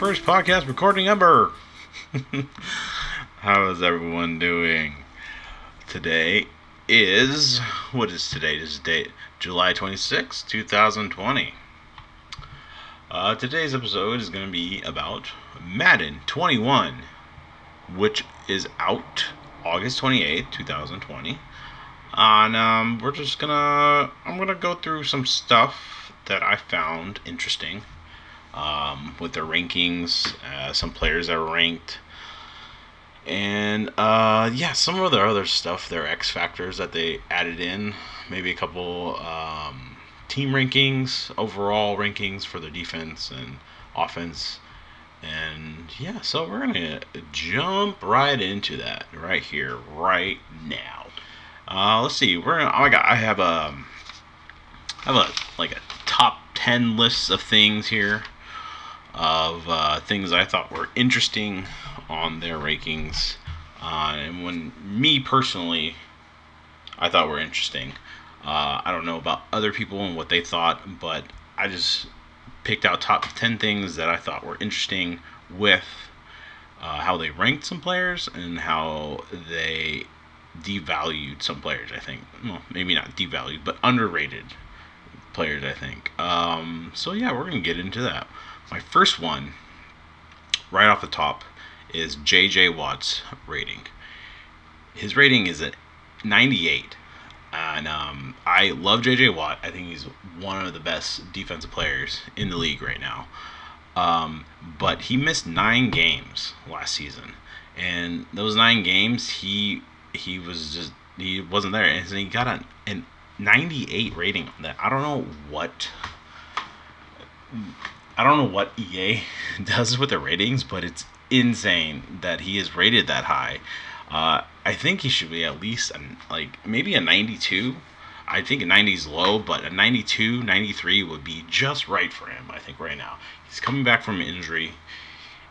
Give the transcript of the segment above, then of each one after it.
first podcast recording ever. How is everyone doing? Today is what is today? Is date July 26, 2020. Uh, today's episode is going to be about Madden 21, which is out August 28th, 2020. And um, we're just gonna, I'm gonna go through some stuff that I found interesting um, with the rankings, uh, some players that were ranked, and uh, yeah, some of the other stuff, their X factors that they added in, maybe a couple um, team rankings, overall rankings for the defense and offense. And yeah, so we're gonna jump right into that right here, right now. Uh, let's see. We're gonna. Oh, my god, I have a. I have a like a top ten list of things here, of uh, things I thought were interesting on their rankings, uh, and when me personally, I thought were interesting. Uh, I don't know about other people and what they thought, but I just picked out top ten things that I thought were interesting with uh, how they ranked some players and how they devalued some players. I think, well, maybe not devalued, but underrated players. I think. Um, so yeah, we're gonna get into that. My first one, right off the top, is J.J. Watt's rating. His rating is at 98, and um, I love J.J. Watt. I think he's one of the best defensive players in the league right now. Um, but he missed nine games last season, and those nine games he he was just he wasn't there, and he got a, an 98 rating on that. I don't know what I don't know what EA does with the ratings, but it's insane that he is rated that high. Uh, I think he should be at least an, like maybe a 92. I think a 90 is low, but a 92, 93 would be just right for him. I think right now he's coming back from injury.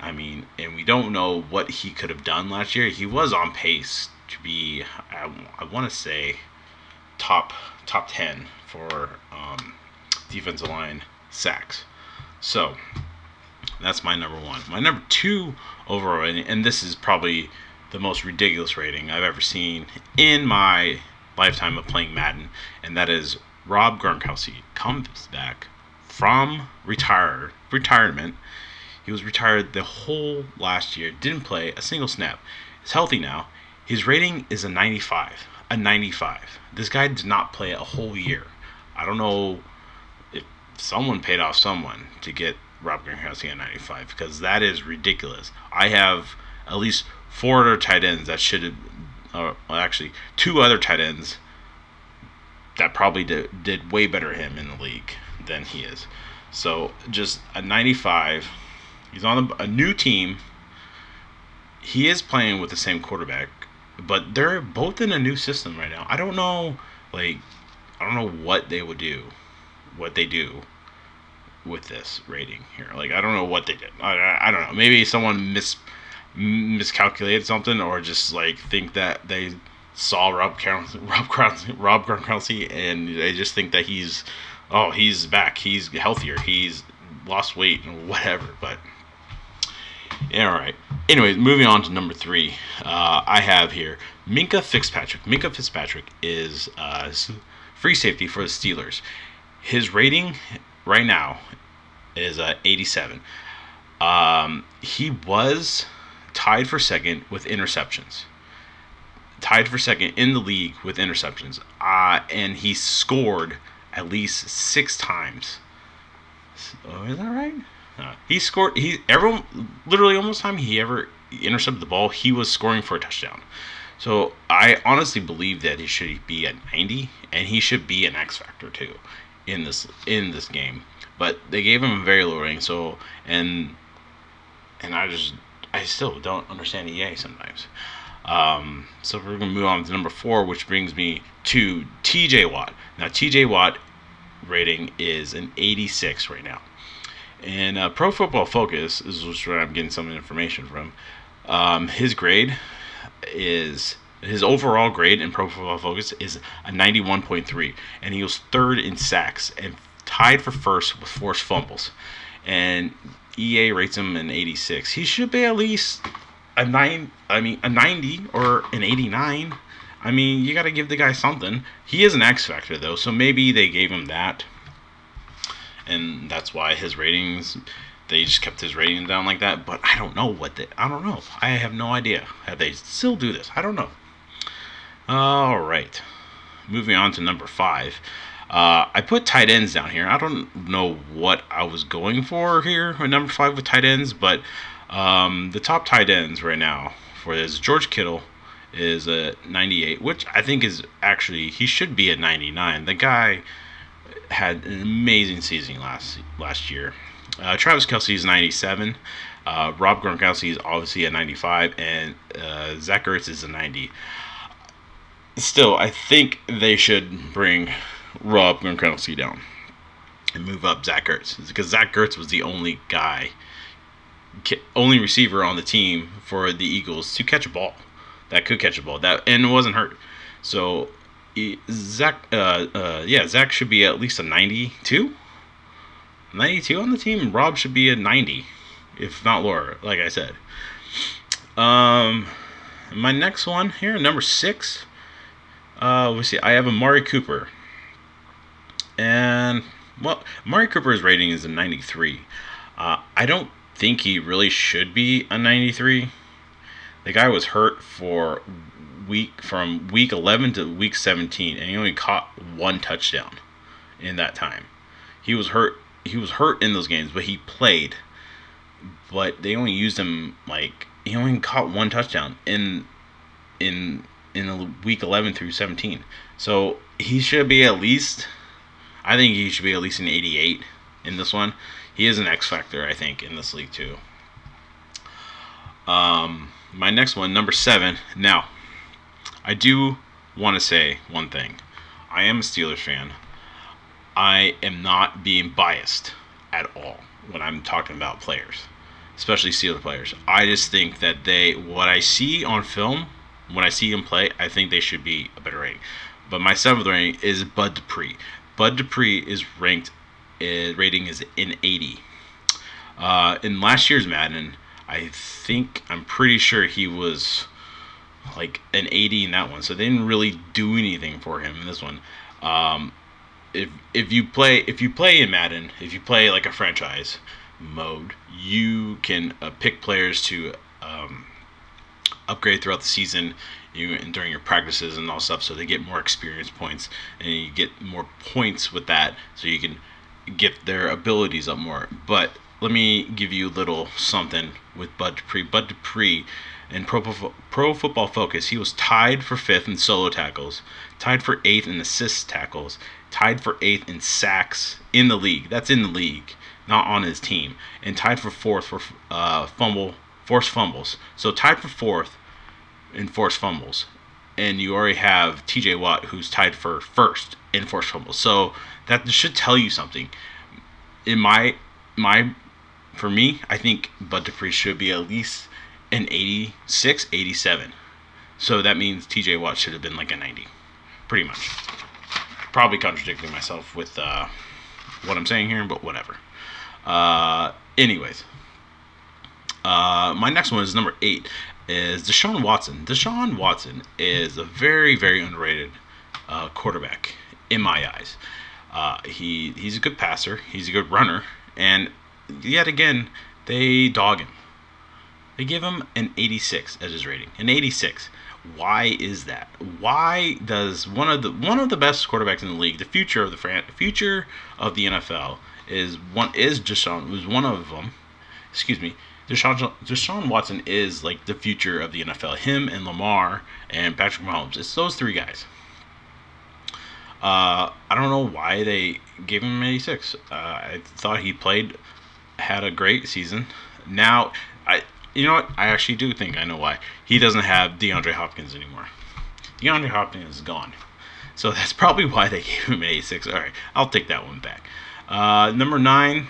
I mean, and we don't know what he could have done last year. He was on pace to be, I, I want to say, top top 10 for um, defensive line sacks. So that's my number one. My number two overall, and this is probably the most ridiculous rating I've ever seen in my lifetime of playing Madden, and that is Rob Gronkowski comes back from retire retirement. He was retired the whole last year, didn't play a single snap. Is healthy now. His rating is a 95. A 95. This guy did not play a whole year. I don't know someone paid off someone to get Rob Gronkowski at 95 because that is ridiculous. I have at least four other tight ends that should have, uh, well, actually, two other tight ends that probably did, did way better him in the league than he is. So just a 95. He's on a, a new team. He is playing with the same quarterback, but they're both in a new system right now. I don't know, like, I don't know what they would do, what they do with this rating here. Like, I don't know what they did. I, I don't know. Maybe someone mis miscalculated something, or just like think that they saw Rob Rob Gronkowski, Rob Gronkowski, and they just think that he's, oh, he's back. He's healthier. He's lost weight and whatever. But yeah, all right. Anyways, moving on to number three, uh, I have here Minkah Fitzpatrick. Minkah Fitzpatrick is uh, free safety for the Steelers. His rating right now is uh, 87. Um, he was tied for second with interceptions. Tied for second in the league with interceptions. Uh, and he scored at least six times. Oh, is that right? Uh, he scored. He everyone literally almost time he ever intercepted the ball, he was scoring for a touchdown. So I honestly believe that he should be at 90, and he should be an X factor too in this in this game. But they gave him a very low rating. So and and I just I still don't understand EA sometimes. Um, so we're gonna move on to number four, which brings me to TJ Watt. Now TJ Watt rating is an 86 right now. And uh, Pro Football Focus is where I'm getting some information from. Um, his grade is his overall grade in Pro Football Focus is a 91.3, and he was third in sacks and tied for first with forced fumbles. and EA rates him an 86. He should be at least a nine. I mean, a 90 or an 89. I mean, you got to give the guy something. He is an X factor though, so maybe they gave him that, and that's why his ratings. They just kept his rating down like that, but I don't know what they. I don't know. I have no idea how they still do this. I don't know. All right, moving on to number five. Uh, I put tight ends down here. I don't know what I was going for here at number five with tight ends, but um, the top tight ends right now for this George Kittle is a 98, which I think is actually he should be at 99. The guy had an amazing season last last year. Uh, Travis Kelce is 97. Uh, Rob Gronkowski is obviously at 95, and uh, Zach Ertz is a 90. Still, I think they should bring Rob Gronkowski down and move up Zach Ertz because Zach Ertz was the only guy, only receiver on the team for the Eagles to catch a ball that could catch a ball that and wasn't hurt. So Zach, uh, uh, yeah, Zach should be at least a 92, 92 on the team. Rob should be a 90, if not lower. Like I said. Um, my next one here, number six. Uh, let's see. I have Amari Cooper. And well, Amari Cooper's rating is a 93. Uh, I don't think he really should be a 93. The guy was hurt for week from week 11 to week 17, and he only caught one touchdown in that time. He was hurt. He was hurt in those games, but he played. But they only used him like he only caught one touchdown in in in week 11 through 17. So he should be at least I think he should be at least an 88 in this one. He is an X factor, I think, in this league too. Um, my next one, number seven. Now, I do want to say one thing. I am a Steelers fan. I am not being biased at all when I'm talking about players, especially Steelers players. I just think that they, what I see on film, when I see him play, I think they should be a better rating. But my seventh rating is Bud Dupree. Bud Dupree is ranked, uh, rating is in 80. Uh, in last year's Madden, I think I'm pretty sure he was like an 80 in that one. So they didn't really do anything for him in this one. Um, if if you play if you play in Madden, if you play like a franchise mode, you can uh, pick players to um, upgrade throughout the season you and during your practices and all stuff so they get more experience points and you get more points with that so you can get their abilities up more but let me give you a little something with Bud Dupree. Bud Dupree in Pro, Pro Football Focus, he was tied for fifth in solo tackles, tied for eighth in assist tackles, tied for eighth in sacks in the league. That's in the league, not on his team, and tied for fourth for uh, fumble forced fumbles. So tied for fourth in forced fumbles. And you already have TJ Watt who's tied for first in forced fumbles. So that should tell you something. In my my for me, I think Bud Dupree should be at least an 86, 87. So that means TJ Watt should have been like a 90. Pretty much. Probably contradicting myself with uh, what I'm saying here, but whatever. Uh, anyways, uh, my next one is number eight, is Deshaun Watson. Deshaun Watson is a very, very underrated uh, quarterback in my eyes. Uh, he he's a good passer. He's a good runner, and yet again, they dog him. They give him an 86 as his rating. An 86. Why is that? Why does one of the one of the best quarterbacks in the league, the future of the fran- future of the NFL, is one is Deshaun was one of them. Excuse me. Deshaun, Deshaun Watson is like the future of the NFL. Him and Lamar and Patrick Mahomes. It's those three guys. Uh, I don't know why they gave him 86. Uh, I thought he played, had a great season. Now, I you know what? I actually do think I know why. He doesn't have DeAndre Hopkins anymore. DeAndre Hopkins is gone. So that's probably why they gave him 86. All right, I'll take that one back. Uh, number nine,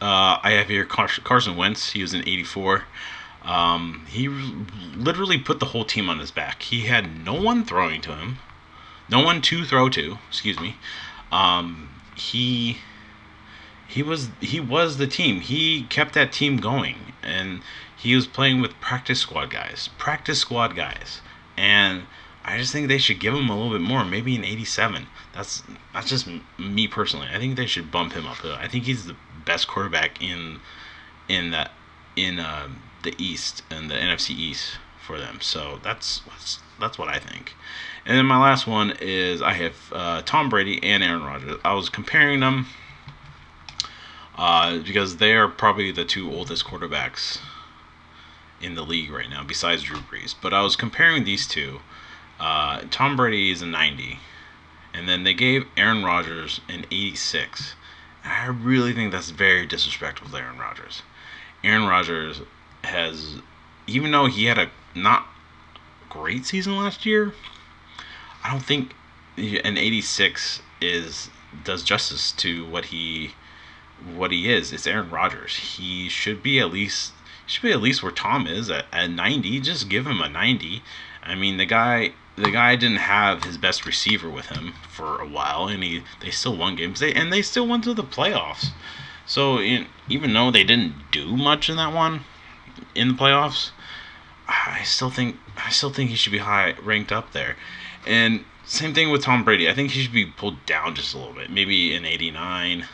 uh, I have here Carson Wentz. He was in 84. Um, he literally put the whole team on his back. He had no one throwing to him, no one to throw to. Excuse me. Um, he he was he was the team. He kept that team going, and he was playing with practice squad guys, practice squad guys, and I just think they should give him a little bit more, maybe an 87. That's that's just me personally. I think they should bump him up. I think he's the best quarterback in in that in uh, the East and the NFC East for them. So that's that's that's what I think. And then my last one is I have uh, Tom Brady and Aaron Rodgers. I was comparing them uh, because they are probably the two oldest quarterbacks in the league right now, besides Drew Brees. But I was comparing these two. Uh, Tom Brady is a 90, and then they gave Aaron Rodgers an 86. I really think that's very disrespectful to Aaron Rodgers. Aaron Rodgers has, even though he had a not great season last year, I don't think an 86 is does justice to what he what he is. It's Aaron Rodgers. He should be at least should be at least where Tom is at, at 90. Just give him a 90. I mean, the guy the guy didn't have his best receiver with him for a while, and he they still won games. They and they still went to the playoffs. So in, even though they didn't do much in that one, in the playoffs, I still think I still think he should be high ranked up there. And same thing with Tom Brady. I think he should be pulled down just a little bit, maybe an 89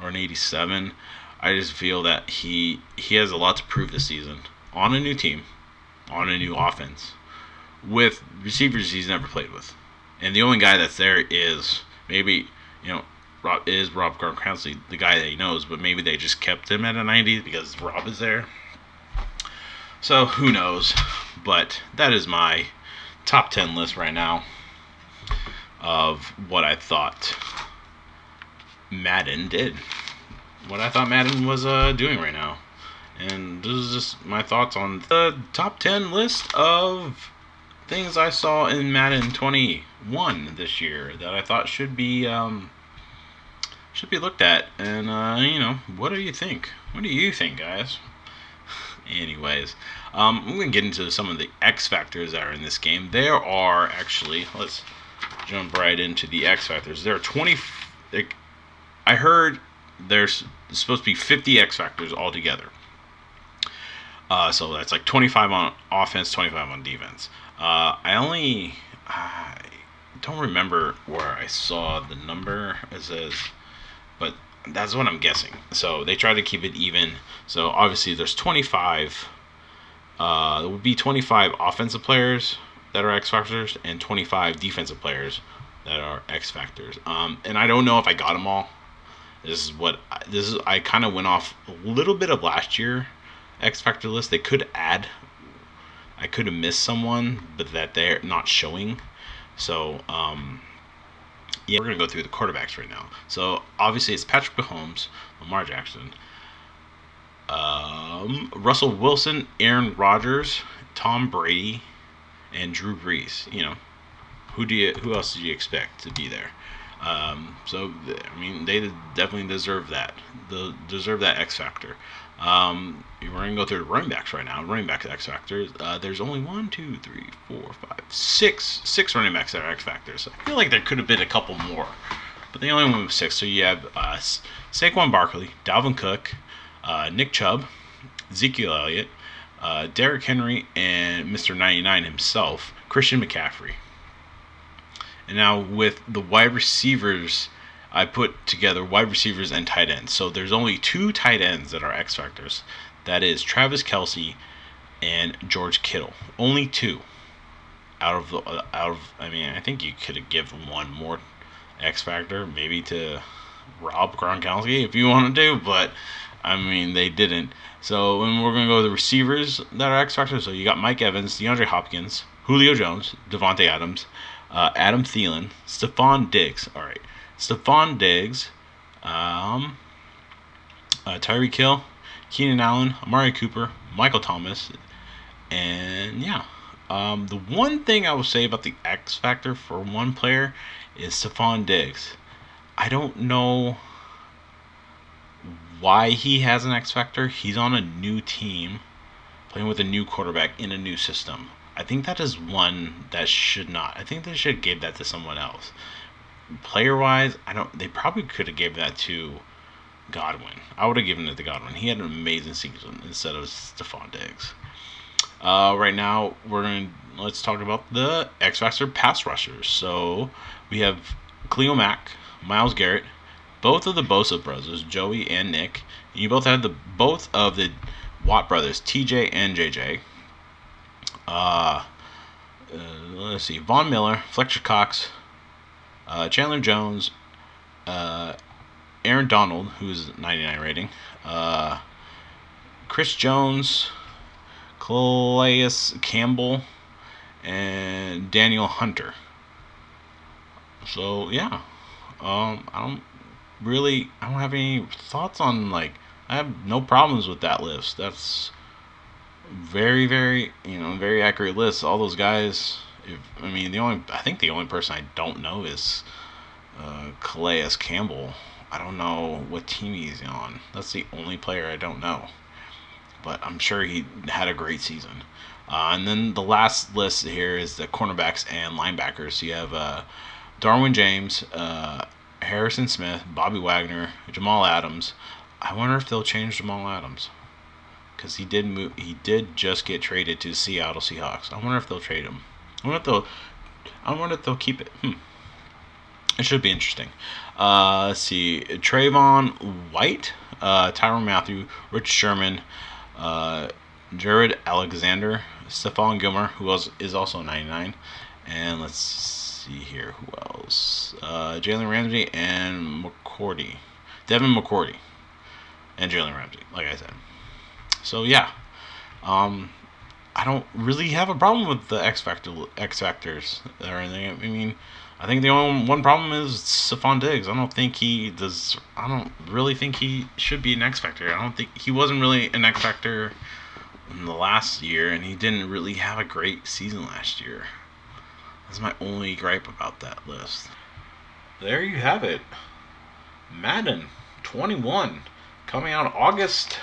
or an 87. I just feel that he he has a lot to prove this season on a new team, on a new offense, with receivers he's never played with, and the only guy that's there is maybe you know Rob is Rob Gronkowski, the guy that he knows, but maybe they just kept him at a 90 because Rob is there. So who knows? But that is my top 10 list right now of what I thought Madden did. What I thought Madden was uh, doing right now. And this is just my thoughts on the top 10 list of things I saw in Madden 21 this year that I thought should be um, should be looked at. And uh, you know, what do you think? What do you think, guys? Anyways, um, I'm gonna get into some of the X factors that are in this game. There are actually let's jump right into the X factors. There are 20. Like, I heard there's supposed to be 50 X factors altogether. Uh, so that's like 25 on offense, 25 on defense. Uh, I only I don't remember where I saw the number. It says, but that's what I'm guessing. So they try to keep it even. So obviously there's 25. Uh, there would be 25 offensive players that are X factors and 25 defensive players that are X factors. Um, and I don't know if I got them all. This is what this is. I kind of went off a little bit of last year X Factor list. They could add. I could have missed someone, but that they're not showing. So um, yeah, we're gonna go through the quarterbacks right now. So obviously it's Patrick Mahomes, Lamar Jackson, um, Russell Wilson, Aaron Rodgers, Tom Brady, and Drew Brees. You know, who do you who else did you expect to be there? Um, so I mean, they definitely deserve that. They deserve that X factor. Um, we're gonna go through the running backs right now. Running backs X factors. Uh, there's only one, two, three, four, five, six, six running backs that are X factors. I feel like there could have been a couple more, but they only went with six. So you have uh, Saquon Barkley, Dalvin Cook, uh, Nick Chubb, Ezekiel Elliott, uh, Derrick Henry, and Mr. 99 himself, Christian McCaffrey. And now with the wide receivers, I put together wide receivers and tight ends. So there's only two tight ends that are X factors. That is Travis Kelce and George Kittle. Only two out of the out of. I mean, I think you could have given one more X factor, maybe to Rob Gronkowski if you wanted to, but I mean they didn't. So and we're gonna go the receivers that are X factors. So you got Mike Evans, DeAndre Hopkins, Julio Jones, Davante Adams, uh, Adam Thielen, Stefon Diggs. All Stefon Diggs, um, uh, Keenan Allen, Amari Cooper, Michael Thomas, and yeah. Um, the one thing I will say about the X factor for one player is Stefon Diggs. I don't know why he has an X factor. He's on a new team, playing with a new quarterback in a new system. I think that is one that should not. I think they should give that to someone else. Player wise, I don't. They probably could have gave that to Godwin. I would have given it to Godwin. He had an amazing season instead of Stefon Diggs. Uh, right now, we're going to let's talk about the X Factor pass rushers. So we have Cleo Mack, Myles Garrett, both of the Bosa brothers, Joey and Nick. You both have the both of the Watt brothers, TJ and JJ. Uh, uh, let's see, Von Miller, Fletcher Cox, uh, Chandler Jones, uh, Aaron Donald, who's 99 rating, uh, Chris Jones, Calais Campbell, and Daniel Hunter. So yeah, um, I don't really, I don't have any thoughts on like, I have no problems with that list. That's very, very, you know, very accurate list. All those guys. If I mean, the only, I think the only person I don't know is uh, Calais Campbell. I don't know what team he's on. That's the only player I don't know. But I'm sure he had a great season. Uh, and then the last list here is the cornerbacks and linebackers. So You have uh, Derwin James, uh, Harrison Smith, Bobby Wagner, Jamal Adams. I wonder if they'll change Jamal Adams because he did move. He did just get traded to Seattle Seahawks. I wonder if they'll trade him. I wonder if they'll. I wonder if they'll keep it. Hmm. It should be interesting. Uh, let's see. Trayvon White, uh, Tyrann Mathieu, Rich Sherman, uh, Jared Alexander, Stephon Gilmore, who was, is also 99. And let's see here. Who else? Uh, Jalen Ramsey and McCourty. Devin McCourty. And Jalen Ramsey, like I said. So, yeah. Um, I don't really have a problem with the X Factor X Factors or anything. I mean, I think the only one problem is Stefon Diggs. I don't think he does. I don't really think he should be an X Factor. I don't think he wasn't really an X Factor in the last year, and he didn't really have a great season last year. That's my only gripe about that list. There you have it. Madden 21 coming out August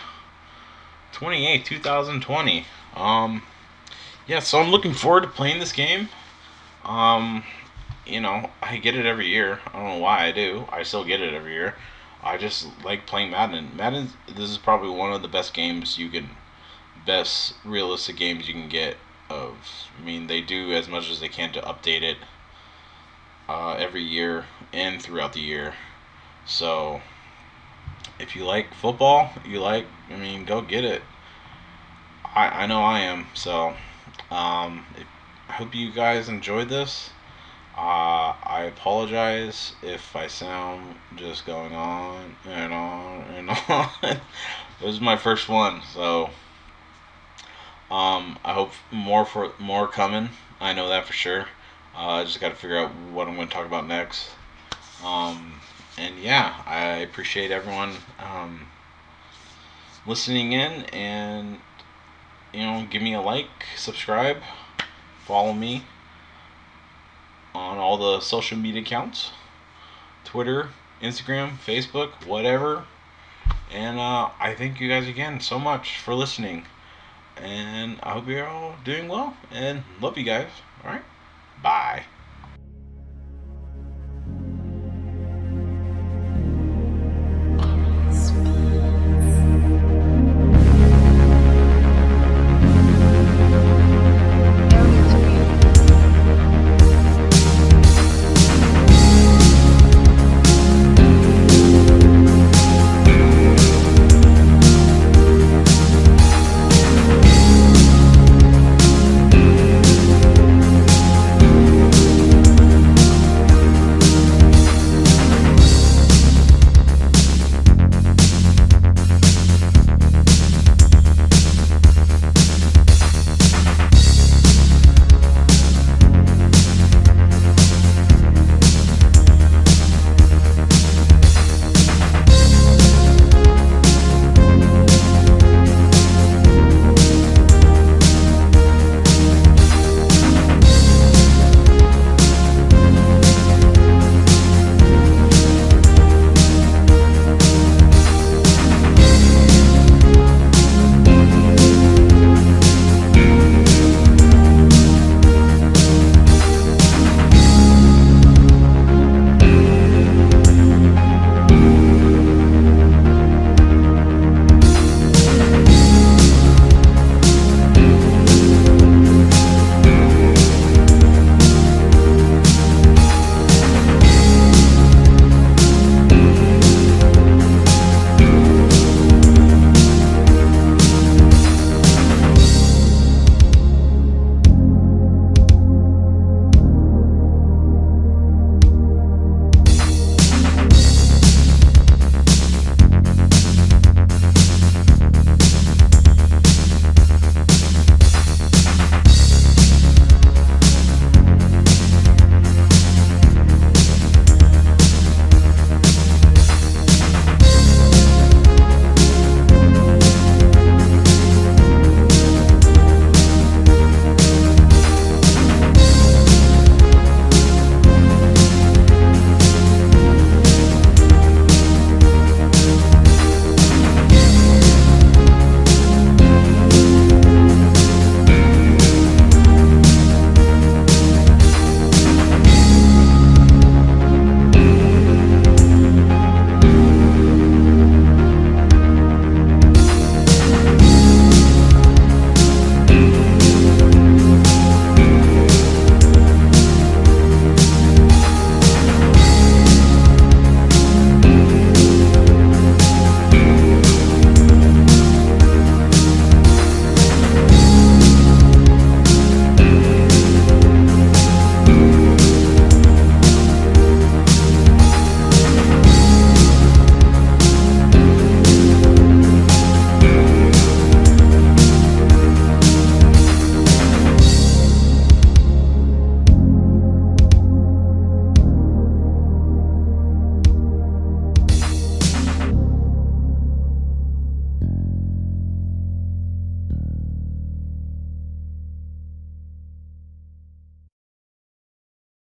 28, 2020. Um, yeah, so I'm looking forward to playing this game. Um, you know, I get it every year. I don't know why I do. I still get it every year. I just like playing Madden. Madden, this is probably one of the best games you can, best realistic games you can get. Of, I mean, they do as much as they can to update it uh, every year and throughout the year. So, if you like football, you like, I mean, go get it. I, I know I am. So, um, I hope you guys enjoyed this. Uh, I apologize if I sound just going on and on and on. this is my first one, so um, I hope more for more coming. I know that for sure. Uh, I just got to figure out what I'm going to talk about next. Um, and yeah, I appreciate everyone um, listening in and you know, give me a like, subscribe, follow me on all the social media accounts Twitter, Instagram, Facebook, whatever. And uh, I thank you guys again so much for listening. And I hope you're all doing well and love you guys. All right. Bye.